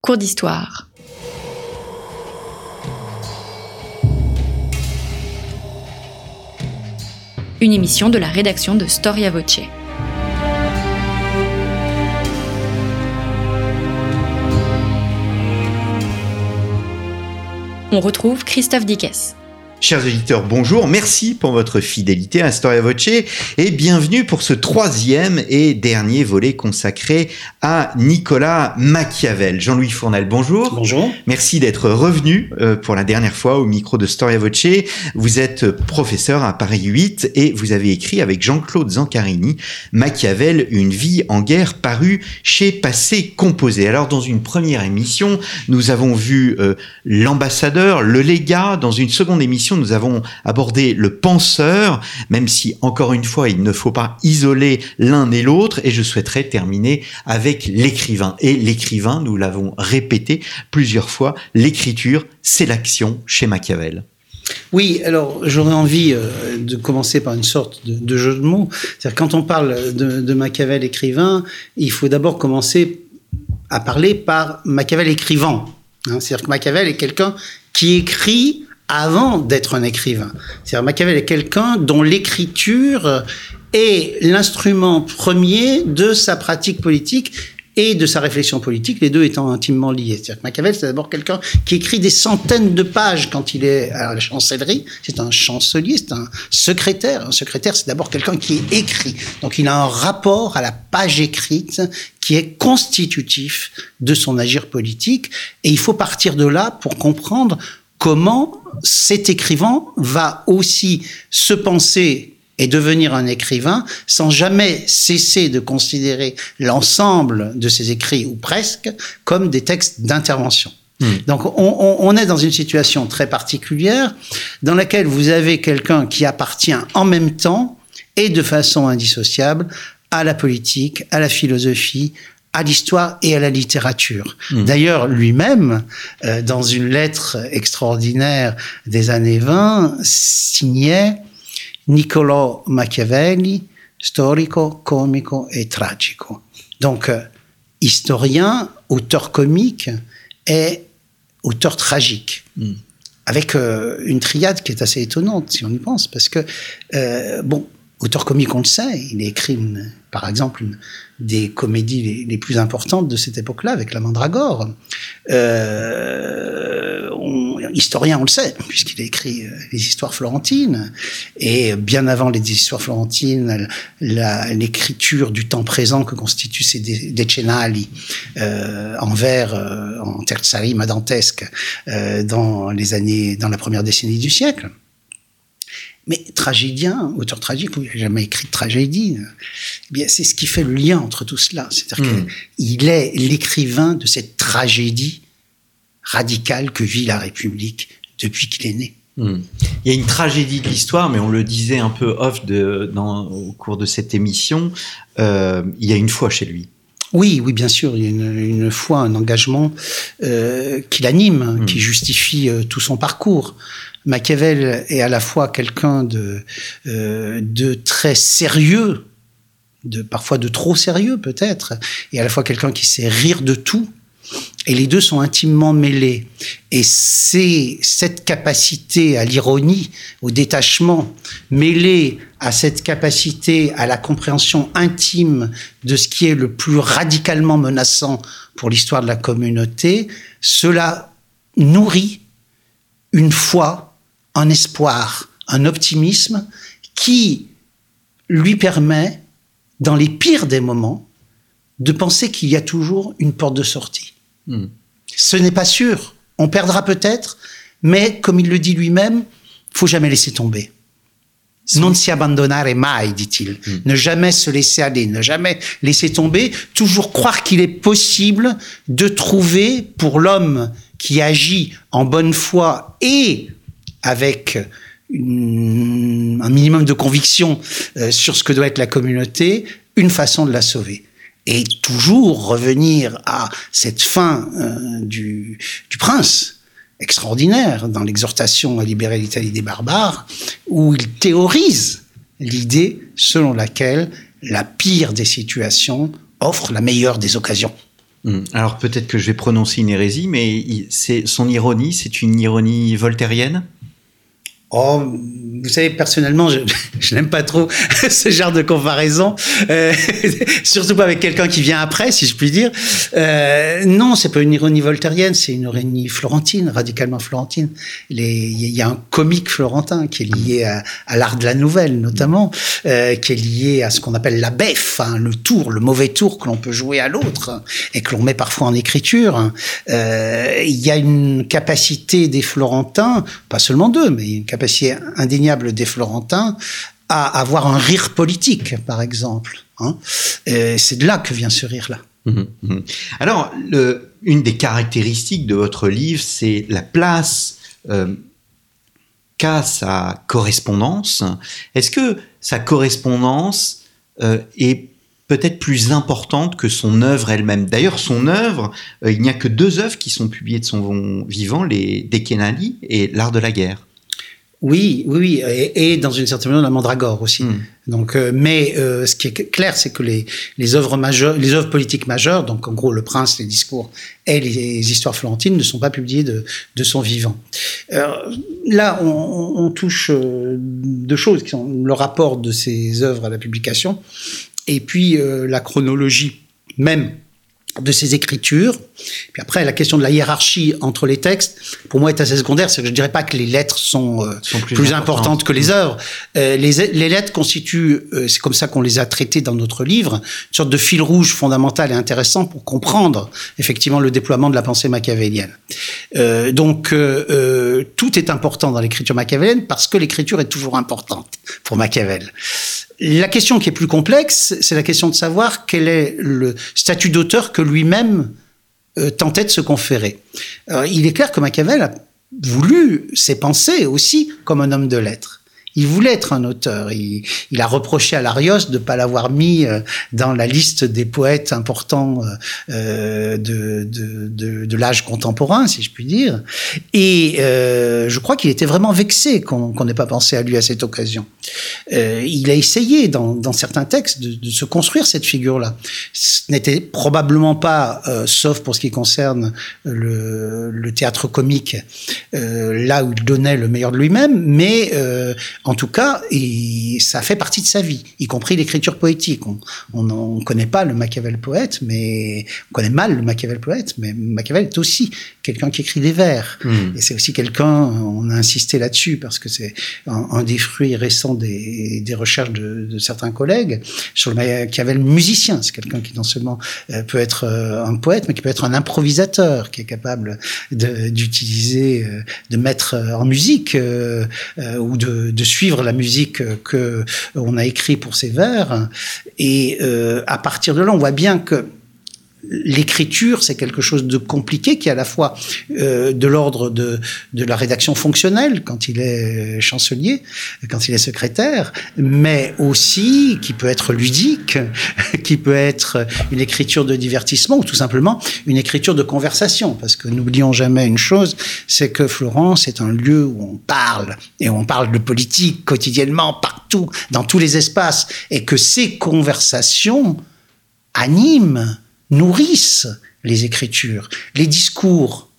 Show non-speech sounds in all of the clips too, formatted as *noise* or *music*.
Cours d'histoire. Une émission de la rédaction de Storia Voce. On retrouve Christophe Dickès. Chers auditeurs, bonjour, merci pour votre fidélité à Storia Voce et bienvenue pour ce troisième et dernier volet consacré à Nicolas Machiavel. Jean-Louis Fournel, bonjour. Bonjour. Merci d'être revenu euh, pour la dernière fois au micro de Storia Voce. Vous êtes professeur à Paris 8 et vous avez écrit avec Jean-Claude Zancarini Machiavel, une vie en guerre paru chez Passé Composé. Alors dans une première émission, nous avons vu euh, l'ambassadeur, le légat, dans une seconde émission, nous avons abordé le penseur, même si, encore une fois, il ne faut pas isoler l'un et l'autre, et je souhaiterais terminer avec l'écrivain. Et l'écrivain, nous l'avons répété plusieurs fois, l'écriture, c'est l'action chez Machiavel. Oui, alors j'aurais envie euh, de commencer par une sorte de, jeu de mots. C'est-à-dire quand on parle de, Machiavel écrivain, il faut d'abord commencer à parler par Machiavel écrivant. Hein. C'est-à-dire que Machiavel est quelqu'un qui écrit avant d'être un écrivain. C'est-à-dire Machiavel est quelqu'un dont l'écriture est l'instrument premier de sa pratique politique et de sa réflexion politique, les deux étant intimement liés. C'est-à-dire que Machiavel, c'est d'abord quelqu'un qui écrit des centaines de pages quand il est à la chancellerie. C'est un chancelier, c'est un secrétaire. Un secrétaire, c'est d'abord quelqu'un qui écrit. Donc il a un rapport à la page écrite qui est constitutif de son agir politique. Et il faut partir de là pour comprendre comment cet écrivain va aussi se penser et devenir un écrivain sans jamais cesser de considérer l'ensemble de ses écrits, ou presque, comme des textes d'intervention. Hmm. Donc on, on, est dans une situation très particulière dans laquelle vous avez quelqu'un qui appartient en même temps et de façon indissociable à la politique, à la philosophie, à l'histoire et à la littérature. Hmm. D'ailleurs, lui-même, euh, dans une lettre extraordinaire des années 20, signait Niccolò Machiavelli, storico, comico et tragico. Donc, euh, historien, auteur comique et auteur tragique. Hmm. Avec euh, une triade qui est assez étonnante, si on y pense, parce que, bon, auteur comique, on le sait, il a écrit, une, par exemple, une, des comédies les, plus importantes de cette époque-là, avec la Mandragore. Euh, on, historien, on le sait, puisqu'il a écrit euh, les histoires florentines. Et bien avant les histoires florentines, l'écriture du temps présent que constituent ces Decennali euh, en vers, euh, en terza rima dantesque, euh, dans les années, dans la première décennie du siècle. Mais tragédien, auteur tragique, il n'a jamais écrit de tragédie. Eh bien, c'est ce qui fait le lien entre tout cela. C'est-à-dire hmm. qu'il est l'écrivain de cette tragédie radicale que vit la République depuis qu'il est né. Hmm. Il y a une tragédie de l'histoire, mais on le disait un peu off de, dans, au cours de cette émission. Euh, il y a une foi chez lui. Oui, oui, bien sûr. Il y a une, une foi, un engagement euh, qui l'anime, hmm. qui justifie euh, tout son parcours. Machiavel est à la fois quelqu'un de, euh, de très sérieux, de parfois de trop sérieux peut-être, et à la fois quelqu'un qui sait rire de tout. Et les deux sont intimement mêlés. Et c'est cette capacité à l'ironie, au détachement, mêlée à cette capacité à la compréhension intime de ce qui est le plus radicalement menaçant pour l'histoire de la communauté, cela nourrit une foi un espoir, un optimisme qui lui permet, dans les pires des moments, de penser qu'il y a toujours une porte de sortie. Hmm. Ce n'est pas sûr, on perdra peut-être, mais comme il le dit lui-même, faut jamais laisser tomber. Non si abbandonare mai, dit-il. Hmm. Ne jamais se laisser aller, ne jamais laisser tomber, toujours croire qu'il est possible de trouver pour l'homme qui agit en bonne foi et avec une, un minimum de conviction euh, sur ce que doit être la communauté, une façon de la sauver. Et toujours revenir à cette fin euh, du, prince, extraordinaire dans l'exhortation à libérer l'Italie des barbares, où il théorise l'idée selon laquelle la pire des situations offre la meilleure des occasions. Hum. Alors peut-être que je vais prononcer une hérésie, mais c'est son ironie, c'est une ironie voltairienne? Oh, vous savez, personnellement, je, *laughs* n'aime pas trop *laughs* ce genre de comparaison, euh, *laughs* surtout pas avec quelqu'un qui vient après, si je puis dire. Euh, non, c'est pas une ironie voltairienne, c'est une ironie florentine, radicalement florentine. Il y a un comique florentin qui est lié à, à l'art de la nouvelle, notamment, euh, qui est lié à ce qu'on appelle la beffe, hein, le tour, le mauvais tour que l'on peut jouer à l'autre et que l'on met parfois en écriture. Euh, il y a une capacité des Florentins, pas seulement d'eux, mais une capacité indéniable des Florentins à avoir un rire politique, par exemple. Hein. C'est de là que vient ce rire-là. Mmh, mmh. Alors, le, une des caractéristiques de votre livre, c'est la place euh, qu'a sa correspondance. Est-ce que sa correspondance euh, est peut-être plus importante que son œuvre elle-même? D'ailleurs, son œuvre, euh, il n'y a que deux œuvres qui sont publiées de son vivant, les Dekenali et L'Art de la guerre. Oui, oui, oui, et, dans une certaine mesure la Mandragore aussi. Hmm. Donc, euh, mais euh, ce qui est clair, c'est que les, les œuvres majeures, les œuvres politiques majeures, donc en gros le Prince, les discours et les, histoires florentines, ne sont pas publiées de, de son vivant. là, on, on touche euh, deux choses qui sont le rapport de ces œuvres à la publication, et puis la chronologie même de ses écritures. Puis après, la question de la hiérarchie entre les textes, pour moi, est assez secondaire. C'est que je dirais pas que les lettres sont, euh, plus, importantes que les œuvres. Euh, les, les, lettres constituent, euh, c'est comme ça qu'on les a traitées dans notre livre, une sorte de fil rouge fondamental et intéressant pour comprendre effectivement le déploiement de la pensée machiavélienne. donc, tout est important dans l'écriture machiavélienne parce que l'écriture est toujours importante pour Machiavel. La question qui est plus complexe, c'est la question de savoir quel est le statut d'auteur que lui-même euh, tentait de se conférer. Euh, il est clair que Machiavel a voulu ses pensées aussi comme un homme de lettres il voulait être un auteur. Il, a reproché à Larios de ne pas l'avoir mis euh, dans la liste des poètes importants de, de, de, l'âge contemporain, si je puis dire. Et je crois qu'il était vraiment vexé qu'on n'ait pas pensé à lui à cette occasion. Il a essayé, dans, certains textes, de, se construire cette figure-là. Ce n'était probablement pas, sauf pour ce qui concerne le, théâtre comique, là où il donnait le meilleur de lui-même, mais en tout cas, ça fait partie de sa vie, y compris l'écriture poétique. On ne connaît pas le Machiavel poète, mais on connaît mal le Machiavel poète, mais Machiavel est aussi quelqu'un qui écrit des vers. Hmm. Et c'est aussi quelqu'un, on a insisté là-dessus, parce que c'est un, des fruits récents des, des recherches de, de, certains collègues sur le Machiavel musicien. C'est quelqu'un qui non seulement euh, peut être euh, un poète, mais qui peut être un improvisateur, qui est capable d'utiliser, euh, de, mettre en musique ou de, de suivre la musique que on a écrit pour ces vers. Et euh, à partir de là, on voit bien que l'écriture, c'est quelque chose de compliqué qui est à la fois euh, de l'ordre de, de la rédaction fonctionnelle quand il est chancelier, quand il est secrétaire, mais aussi qui peut être ludique, *laughs* qui peut être une écriture de divertissement ou tout simplement une écriture de conversation. Parce que n'oublions jamais une chose, c'est que Florence est un lieu où on parle et où on parle de politique quotidiennement, partout, dans tous les espaces, et que ces conversations animent nourrissent les écritures. Les discours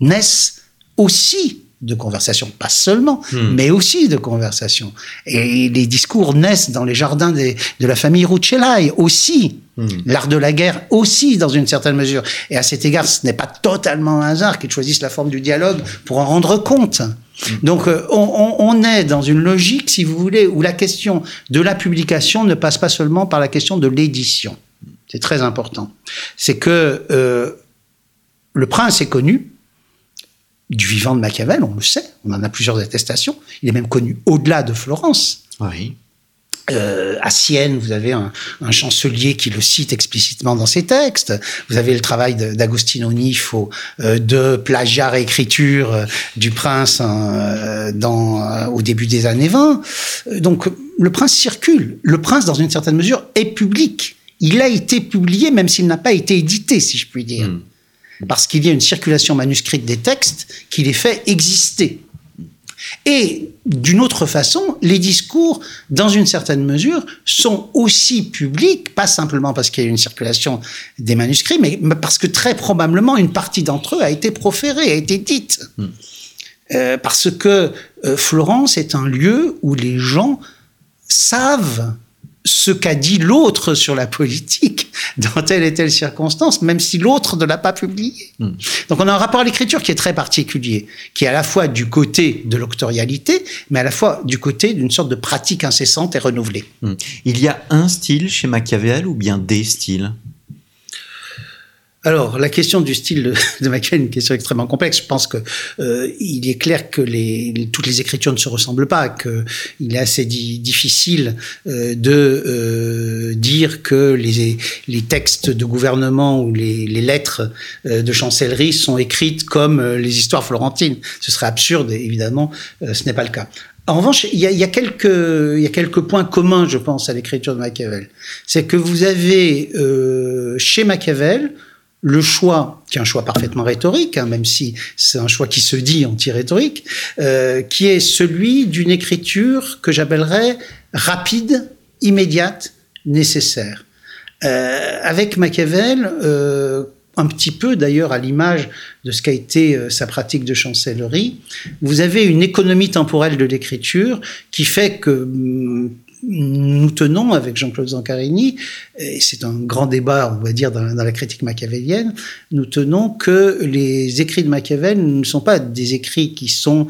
naissent aussi de conversation, pas seulement, hmm. mais aussi de conversation. Et les discours naissent dans les jardins de la famille Rucellai aussi. Hmm. L'art de la guerre aussi, dans une certaine mesure. Et à cet égard, ce n'est pas totalement un hasard qu'ils choisissent la forme du dialogue pour en rendre compte. Hmm. Donc, euh, on, on, est dans une logique, si vous voulez, où la question de la publication ne passe pas seulement par la question de l'édition. C'est très important. C'est que euh, le prince est connu du vivant de Machiavel, on le sait, on en a plusieurs attestations. Il est même connu au-delà de Florence. Oui. Euh, à Sienne, vous avez un, chancelier qui le cite explicitement dans ses textes. Vous avez le travail d'Agostino Nifo euh, de plagiat réécriture euh, du prince hein, dans, au début des années 20. Donc le prince circule. Le prince, dans une certaine mesure, est public il a été publié, même s'il n'a pas été édité, si je puis dire. Hmm. Parce qu'il y a une circulation manuscrite des textes qui les fait exister. Et d'une autre façon, les discours, dans une certaine mesure, sont aussi publics, pas simplement parce qu'il y a une circulation des manuscrits, mais parce que très probablement une partie d'entre eux a été proférée, a été dite. Hmm. Euh, parce que euh, Florence est un lieu où les gens savent ce qu'a dit l'autre sur la politique dans telle et telle circonstance, même si l'autre ne l'a pas publié. Hmm. Donc on a un rapport à l'écriture qui est très particulier, qui est à la fois du côté de l'octorialité, mais à la fois du côté d'une sorte de pratique incessante et renouvelée. Hmm. Il y a un style chez Machiavel ou bien des styles? Alors, la question du style de, *laughs* Machiavel est une question extrêmement complexe. Je pense que euh, il est clair que les, toutes les écritures ne se ressemblent pas, qu'il est assez difficile euh, de euh, dire que les, les, textes de gouvernement ou les, les lettres euh, de chancellerie sont écrites comme euh, les histoires florentines. Ce serait absurde, et évidemment, euh, ce n'est pas le cas. En revanche, il y, a, il y, a quelques, il y a quelques points communs, je pense, à l'écriture de Machiavel. C'est que vous avez chez Machiavel le choix, qui est un choix parfaitement rhétorique, hein, même si c'est un choix qui se dit anti-rhétorique, euh, qui est celui d'une écriture que j'appellerais rapide, immédiate, nécessaire. Euh, avec Machiavel, euh, un petit peu d'ailleurs à l'image de ce qu'a été euh, sa pratique de chancellerie, vous avez une économie temporelle de l'écriture qui fait que hum, nous tenons avec Jean-Claude Zancarini, et c'est un grand débat, on va dire, dans, la critique machiavélienne, nous tenons que les écrits de Machiavel ne sont pas des écrits qui sont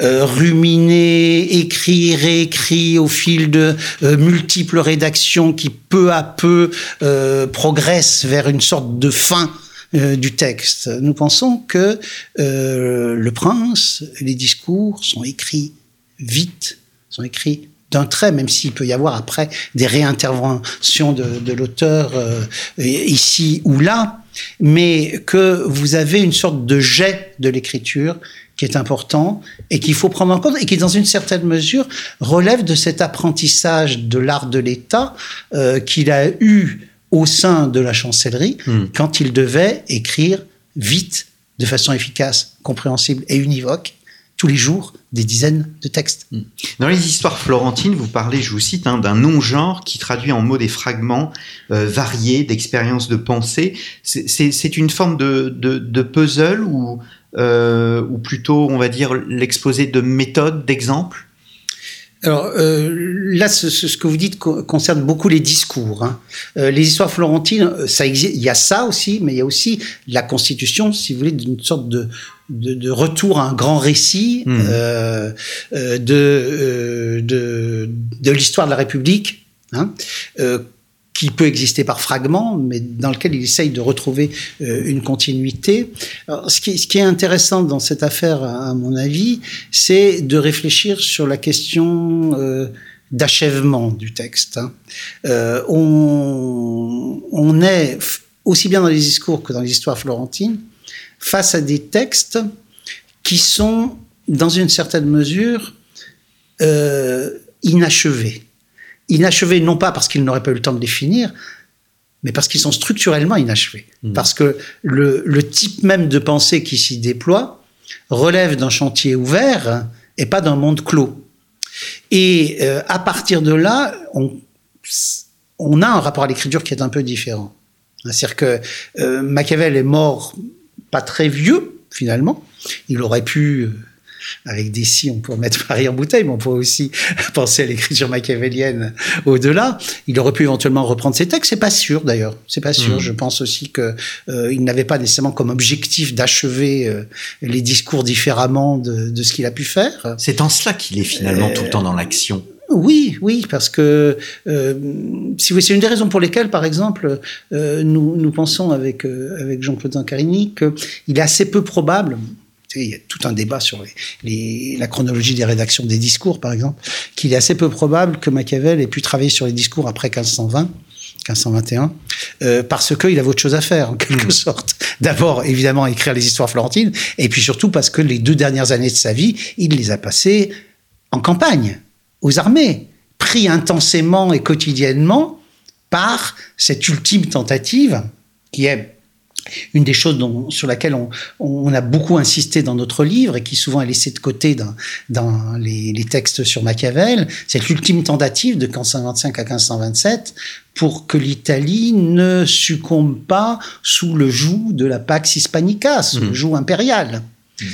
euh, ruminés, écrits, réécrits au fil de euh, multiples rédactions qui peu à peu euh, progressent vers une sorte de fin du texte. Nous pensons que le prince, les discours sont écrits vite, sont écrits d'un trait, même s'il peut y avoir après des réinterventions de, de l'auteur euh, ici ou là, mais que vous avez une sorte de jet de l'écriture qui est important et qu'il faut prendre en compte et qui, dans une certaine mesure, relève de cet apprentissage de l'art de l'État euh, qu'il a eu au sein de la chancellerie mmh. quand il devait écrire vite, de façon efficace, compréhensible et univoque tous les jours des dizaines de textes. Hmm. Dans les histoires florentines, vous parlez, je vous cite, hein, d'un non-genre qui traduit en mots des fragments euh, variés d'expériences de pensée. C'est une forme de, de, de puzzle ou, euh, ou plutôt, on va dire, l'exposé de méthodes, d'exemples? Alors euh, là, ce, ce, que vous dites concerne beaucoup les discours. Hein. Euh, les histoires florentines, ça existe. Il y a ça aussi, mais il y a aussi la constitution, si vous voulez, d'une sorte de, de, de, retour à un grand récit mmh. euh, euh de, euh, de, de l'histoire de la République. Hein, qui peut exister par fragments, mais dans lequel il essaye de retrouver une continuité. Alors, ce, qui, ce, qui, est intéressant dans cette affaire, à mon avis, c'est de réfléchir sur la question d'achèvement du texte. Hein. On, on, est, aussi bien dans les discours que dans les histoires florentines, face à des textes qui sont, dans une certaine mesure, euh, inachevés inachevés non pas parce qu'ils n'auraient pas eu le temps de les finir, mais parce qu'ils sont structurellement inachevés. Mmh. Parce que le, le, type même de pensée qui s'y déploie relève d'un chantier ouvert et pas d'un monde clos. Et euh, à partir de là, on, on, a un rapport à l'écriture qui est un peu différent. C'est-à-dire que euh, Machiavel est mort pas très vieux, finalement. Il aurait pu... Euh, avec des si, on peut mettre *laughs* Paris en bouteille, mais on pourrait aussi *laughs* penser à l'écriture machiavélienne au-delà. Il aurait pu éventuellement reprendre ses textes, c'est pas sûr d'ailleurs. C'est pas sûr. Mmh. Je pense aussi que euh, il n'avait pas nécessairement comme objectif d'achever euh, les discours différemment de, de ce qu'il a pu faire. C'est en cela qu'il est finalement euh, tout le temps dans l'action. Oui, oui, parce que euh, si c'est une des raisons pour lesquelles, par exemple, euh, nous, nous pensons avec euh, avec Jean-Claude Zancarini qu'il est assez peu probable, il y a tout un débat sur les, les, la chronologie des rédactions des discours, par exemple, qu'il est assez peu probable que Machiavel ait pu travailler sur les discours après 1520. 1521, euh, parce qu'il avait autre chose à faire, en quelque mmh. sorte. D'abord, évidemment, écrire les histoires florentines, et puis surtout parce que les deux dernières années de sa vie, il les a passées en campagne, aux armées, pris intensément et quotidiennement par cette ultime tentative, qui est une des choses dont, sur laquelle on, on, a beaucoup insisté dans notre livre et qui souvent est laissée de côté dans, dans les, les, textes sur Machiavel, c'est l'ultime tentative de 1525 à 1527 pour que l'Italie ne succombe pas sous le joug de la Pax Hispanica, sous mmh. le joug impérial. Mmh.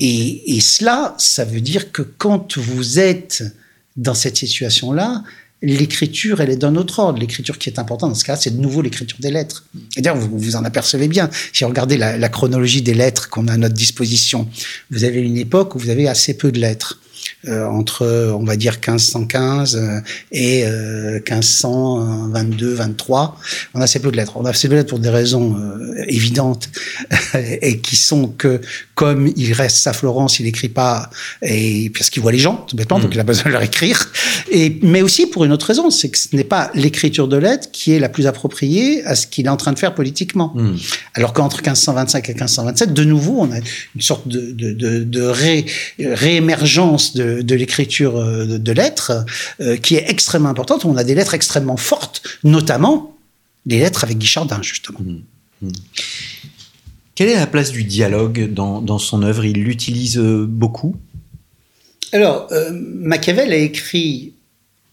Et, cela, ça veut dire que quand vous êtes dans cette situation-là, l'écriture, elle est d'un autre ordre. L'écriture qui est importante dans ce cas, c'est de nouveau l'écriture des lettres. Et d'ailleurs, vous vous en apercevez bien. Si vous regardez la chronologie des lettres qu'on a à notre disposition, vous avez une époque où vous avez assez peu de lettres. Euh, entre, on va dire, 1515 euh, et euh, 1522, 23. On a assez peu de lettres. On a assez peu de lettres pour des raisons euh, évidentes *laughs* et qui sont que, comme il reste à Florence, il n'écrit pas et parce qu'il voit les gens, tout bêtement, donc il a besoin de leur écrire. Et, mais aussi pour une autre raison, c'est que ce n'est pas l'écriture de lettres qui est la plus appropriée à ce qu'il est en train de faire politiquement. Mm. Alors qu'entre 1525 et 1527, de nouveau, on a une sorte de, de, de, de ré, réémergence de de, l'écriture euh, de, lettres, euh, qui est extrêmement importante. On a des lettres extrêmement fortes, notamment des lettres avec Guichardin, justement. Mmh. Mmh. Quelle est la place du dialogue dans, son œuvre? Il l'utilise euh, beaucoup? Alors, Machiavel a écrit,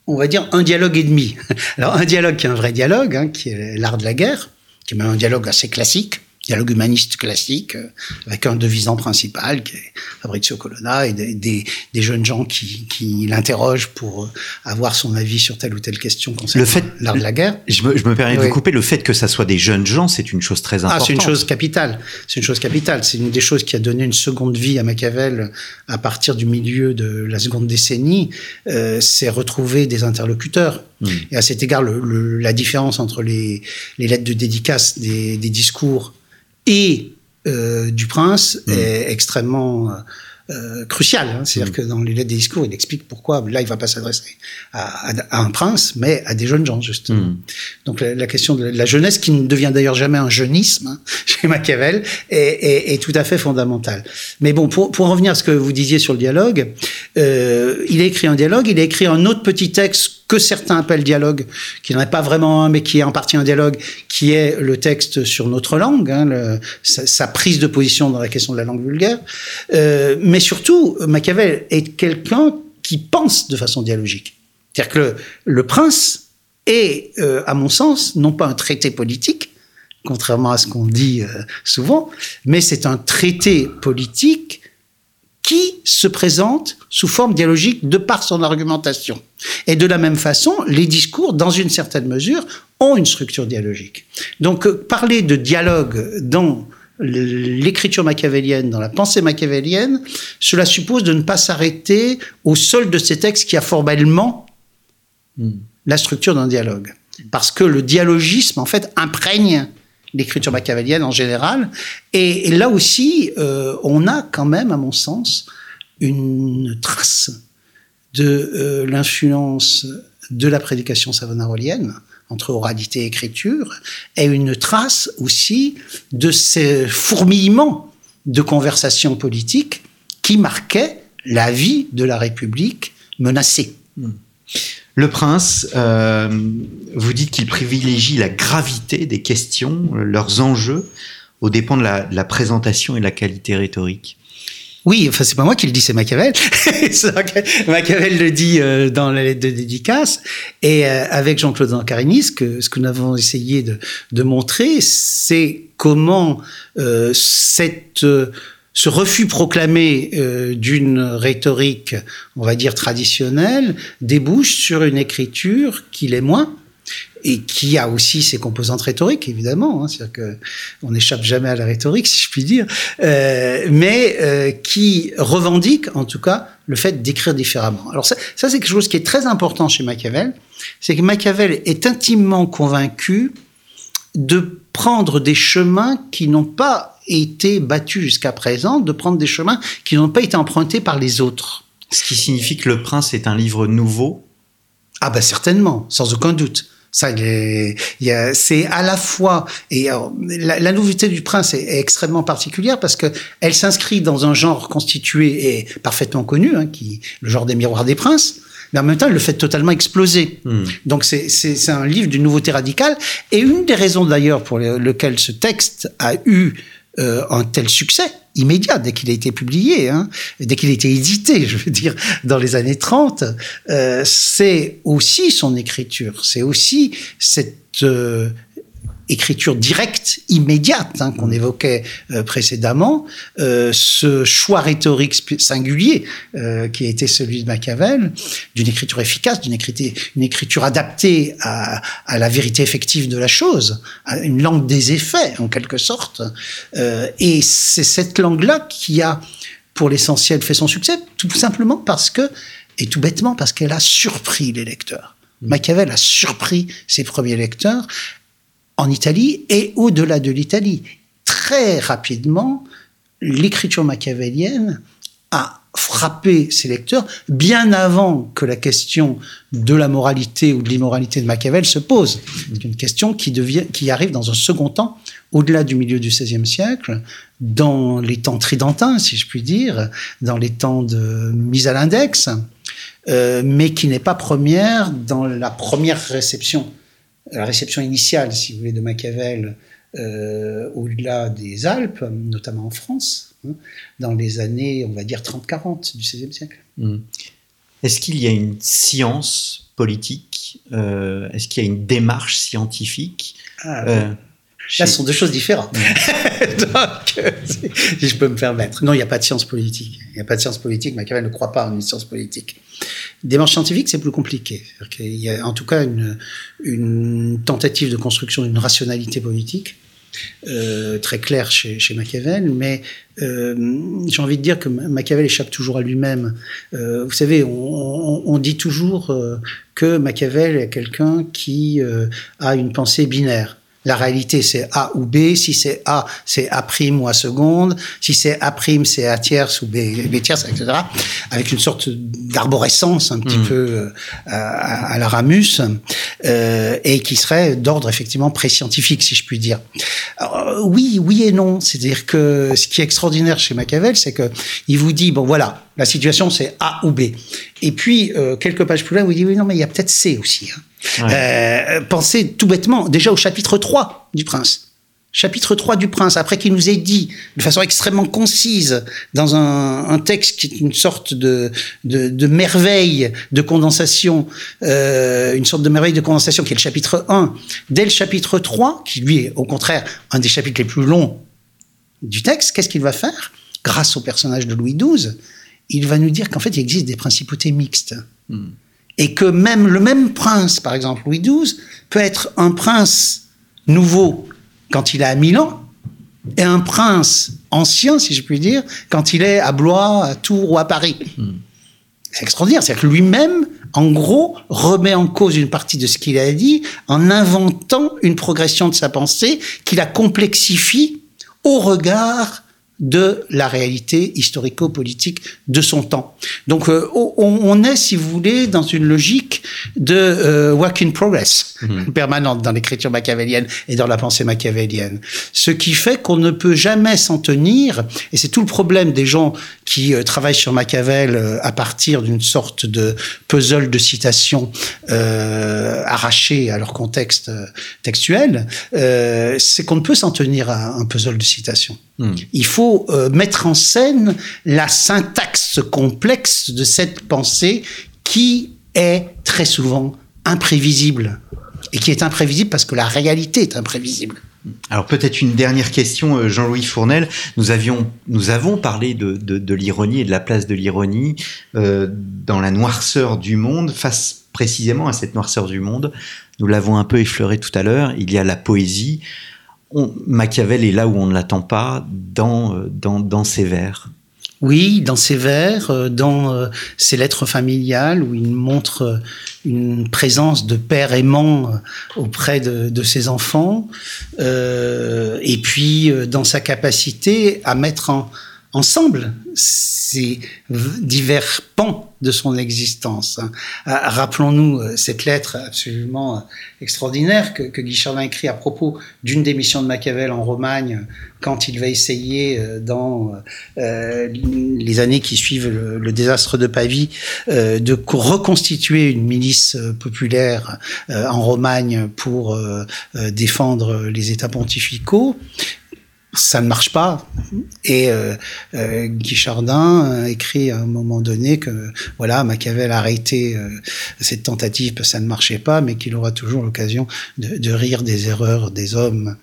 on va dire, un dialogue et demi. *laughs* Alors, un dialogue qui est un vrai dialogue, hein, qui est l'art de la guerre, qui est même un dialogue assez classique, dialogue humaniste classique, euh, avec un devisant principal qui est Fabrizio Colonna et des, des, des jeunes gens qui, qui l'interrogent pour euh, avoir son avis sur telle ou telle question concernant l'art de la guerre. Je me, je me permets de vous couper, le fait que ça soit des jeunes gens, c'est une chose très importante. Ah, c'est une chose capitale. C'est une chose capitale. C'est une des choses qui a donné une seconde vie à Machiavel à partir du milieu de la seconde décennie. Euh, c'est retrouver des interlocuteurs. Mmh. Et à cet égard, le, le, la différence entre les, les lettres de dédicace des, des discours et euh, du prince mmh. est extrêmement euh, crucial. Hein. C'est-à-dire mmh. que dans les lettres des discours, il explique pourquoi là, il va pas s'adresser à, à, à, un prince, mais à des jeunes gens, justement. Mmh. Donc la, la, question de la jeunesse, qui ne devient d'ailleurs jamais un jeunisme hein, *laughs* chez Machiavel, est, est, est, tout à fait fondamentale. Mais bon, pour, pour revenir à ce que vous disiez sur le dialogue, euh, il a écrit un dialogue, il a écrit un autre petit texte que certains appellent dialogue, qui n'en est pas vraiment un, mais qui est en partie un dialogue, qui est le texte sur notre langue, hein, sa, prise de position dans la question de la langue vulgaire. Euh, mais surtout, Machiavel est quelqu'un qui pense de façon dialogique. C'est-à-dire que le, le, prince est, euh, à mon sens, non pas un traité politique, contrairement à ce qu'on dit euh, souvent, mais c'est un traité politique qui se présente sous forme dialogique de par son argumentation. Et de la même façon, les discours, dans une certaine mesure, ont une structure dialogique. Donc, euh, parler de dialogue dans l'écriture machiavélienne, dans la pensée machiavélienne, cela suppose de ne pas s'arrêter au seul de ces textes qui a formellement mm. la structure d'un dialogue. Parce que le dialogisme, en fait, imprègne l'écriture machiavélienne en général. Et, là aussi, euh, on a quand même, à mon sens, une trace de euh, l'influence de la prédication savonarolienne entre oralité et écriture, et une trace aussi de ces fourmillements de conversations politiques qui marquaient la vie de la République menacée. Hmm. Le prince, euh, vous dites qu'il privilégie la gravité des questions, leurs enjeux, aux dépens de la, présentation et de la qualité rhétorique. Oui, enfin c'est pas moi qui le dis, c'est Machiavel. *laughs* Machiavel le dit euh, dans la lettre de dédicace. Et euh, avec Jean-Claude Zancarini, ce que, nous avons essayé de, montrer, c'est comment euh, cette ce refus proclamé euh, d'une rhétorique, on va dire traditionnelle, débouche sur une écriture qui l'est moins et qui a aussi ses composantes rhétoriques, évidemment. Hein, C'est-à-dire que on n'échappe jamais à la rhétorique, si je puis dire, euh, mais euh, qui revendique, en tout cas, le fait d'écrire différemment. Alors ça, ça c'est quelque chose qui est très important chez Machiavel, c'est que Machiavel est intimement convaincu de prendre des chemins qui n'ont pas été battus jusqu'à présent, de prendre des chemins qui n'ont pas été empruntés par les autres. Ce qui signifie que Le Prince est un livre nouveau? Ah ben certainement, sans aucun doute. Ça, c'est à la fois et alors, la, la, nouveauté du prince est, est, extrêmement particulière parce que elle s'inscrit dans un genre constitué et parfaitement connu, hein, qui le genre des miroirs des princes, mais en même temps, il le fait totalement exploser. Hmm. Donc c'est- un livre d'une nouveauté radicale. Et une des raisons d'ailleurs pour le- lequel ce texte a eu euh, un tel succès immédiat dès qu'il a été publié, hein, dès qu'il a été édité, *laughs* je veux dire, dans les années 30, euh, c'est aussi son écriture, c'est aussi cette euh, écriture directe, immédiate, hein, qu'on évoquait euh, précédemment, euh, ce choix rhétorique singulier euh, qui a été celui de Machiavel, d'une écriture efficace, d'une écriture, une écriture adaptée à, à la vérité effective de la chose, à une langue des effets en quelque sorte. Et c'est cette langue-là qui a, pour l'essentiel, fait son succès, tout simplement parce que, et tout bêtement, parce qu'elle a surpris les lecteurs. Machiavel a surpris ses premiers lecteurs en Italie et au-delà de l'Italie. Très rapidement, l'écriture machiavélienne a frappé ses lecteurs bien avant que la question de la moralité ou de l'immoralité de Machiavel se pose. C'est une question qui, arrive dans un second temps, au-delà du milieu du XVIe siècle, dans les temps tridentins, si je puis dire, dans les temps de mise à l'index, euh, mais qui n'est pas première dans la première réception la réception initiale, si vous voulez, de Machiavel euh, au-delà des Alpes, notamment en France, hein, dans les années, on va dire, 30-40 du XVIe siècle. Hmm. Est-ce qu'il y a une science politique euh, Est-ce qu'il y a une démarche scientifique Ah, euh, Là, ce sont deux choses différentes. *laughs* Donc, euh, si je peux me permettre. Non, il n'y a pas de science politique. Il n'y a pas de science politique. Machiavel ne croit pas en une science politique. Démarche scientifique, c'est plus compliqué. Qu'il y a en tout cas une, une tentative de construction d'une rationalité politique euh, très claire chez, chez Machiavel, mais euh, j'ai envie de dire que Machiavel échappe toujours à lui-même. Euh, vous savez, on, on- on dit toujours que Machiavel est quelqu'un qui a une pensée binaire. La réalité, c'est A ou B. Si c'est A, c'est A prime ou A seconde. Si c'est A prime, c'est A tierce ou B, B tierce, etc. Avec une sorte d'arborescence un petit Mm. peu euh, à, à la Ramus, euh, et qui serait d'ordre effectivement pré-scientifique, si je puis dire. Alors, oui, oui et non. C'est-à-dire que ce qui est extraordinaire chez Machiavel, c'est que il vous dit bon voilà, la situation c'est A ou B. Et puis euh, quelques pages plus loin, il vous dit oui non mais il y a peut-être C aussi. hein. Ouais. Euh, pensez tout bêtement déjà au chapitre 3 du Prince. Chapitre 3 du Prince, après qu'il nous ait dit de façon extrêmement concise, dans un, un texte qui est une sorte de, de, de merveille de condensation, euh, une sorte de merveille de condensation qui est le chapitre 1, dès le chapitre 3, qui lui est au contraire un des chapitres les plus longs du texte, qu'est-ce qu'il va faire? Grâce au personnage de Louis XII, il va nous dire qu'en fait il existe des principautés mixtes. Hmm. et que même le même prince, par exemple Louis XII, peut être un prince nouveau quand il est à Milan et un prince ancien, si je puis dire, quand il est à Blois, à Tours ou à Paris. C'est extraordinaire, c'est-à-dire que lui-même, en gros, remet en cause une partie de ce qu'il a dit en inventant une progression de sa pensée qui la complexifie au regard de la réalité historico-politique de son temps. Donc euh, on, on est, si vous voulez, dans une logique de euh, work in progress permanente dans l'écriture machiavélienne et dans la pensée machiavélienne. Ce qui fait qu'on ne peut jamais s'en tenir, et c'est tout le problème des gens qui euh, travaillent sur Machiavel euh, à partir d'une sorte de puzzle de citations euh, arrachées à leur contexte textuel, c'est qu'on ne peut s'en tenir à un puzzle de citations. Hmm. Il faut euh, mettre en scène la syntaxe complexe de cette pensée qui est très souvent imprévisible. Et qui est imprévisible parce que la réalité est imprévisible. Alors peut-être une dernière question, euh, Jean-Louis Fournel. Nous avions, nous avons parlé de, de, de l'ironie et de la place de l'ironie euh, dans la noirceur du monde, face précisément à cette noirceur du monde. Nous l'avons un peu effleuré tout à l'heure. Il y a la poésie. Machiavel est là où on ne l'attend pas dans, euh, dans, ses vers. Oui, dans ses vers, euh, dans euh, ses lettres familiales, où il montre une présence de père aimant auprès de, ses enfants, et puis dans sa capacité à mettre en, ensemble ces divers pans de son existence. Hein. Ah, rappelons-nous euh, cette lettre absolument euh, extraordinaire que, que Guy écrit à propos d'une des missions de Machiavel en Romagne quand il va essayer euh, dans les années qui suivent le, désastre de Pavie de reconstituer une milice populaire en Romagne pour défendre les États pontificaux ça ne marche pas. Et euh, euh, Guy Chardin écrit à un moment donné que voilà, Machiavel a arrêté euh, cette tentative parce que ça ne marchait pas, mais qu'il aura toujours l'occasion de, de, rire des erreurs des hommes.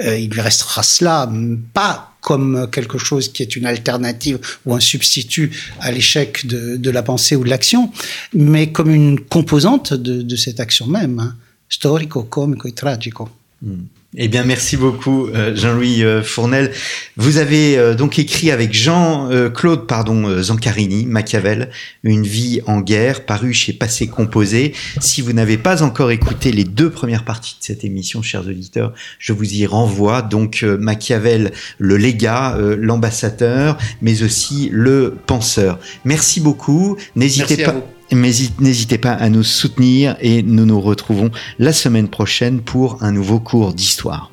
Euh, il lui restera cela, pas comme quelque chose qui est une alternative ou un substitut à l'échec de, de, la pensée ou de l'action, mais comme une composante de, de cette action même, hein. storico, comico et tragico. Hmm. Eh bien, merci beaucoup, euh, Jean-Louis euh, Fournel. Vous avez euh, donc écrit avec Jean-Claude pardon Zancarini, Machiavel, Une vie en guerre, paru chez Passé Composé. Si vous n'avez pas encore écouté les deux premières parties de cette émission, chers auditeurs, je vous y renvoie. Donc, Machiavel, le légat, l'ambassadeur, mais aussi le penseur. Merci beaucoup. N'hésitez pas. N'hésitez pas à nous soutenir et nous nous retrouvons la semaine prochaine pour un nouveau cours d'histoire.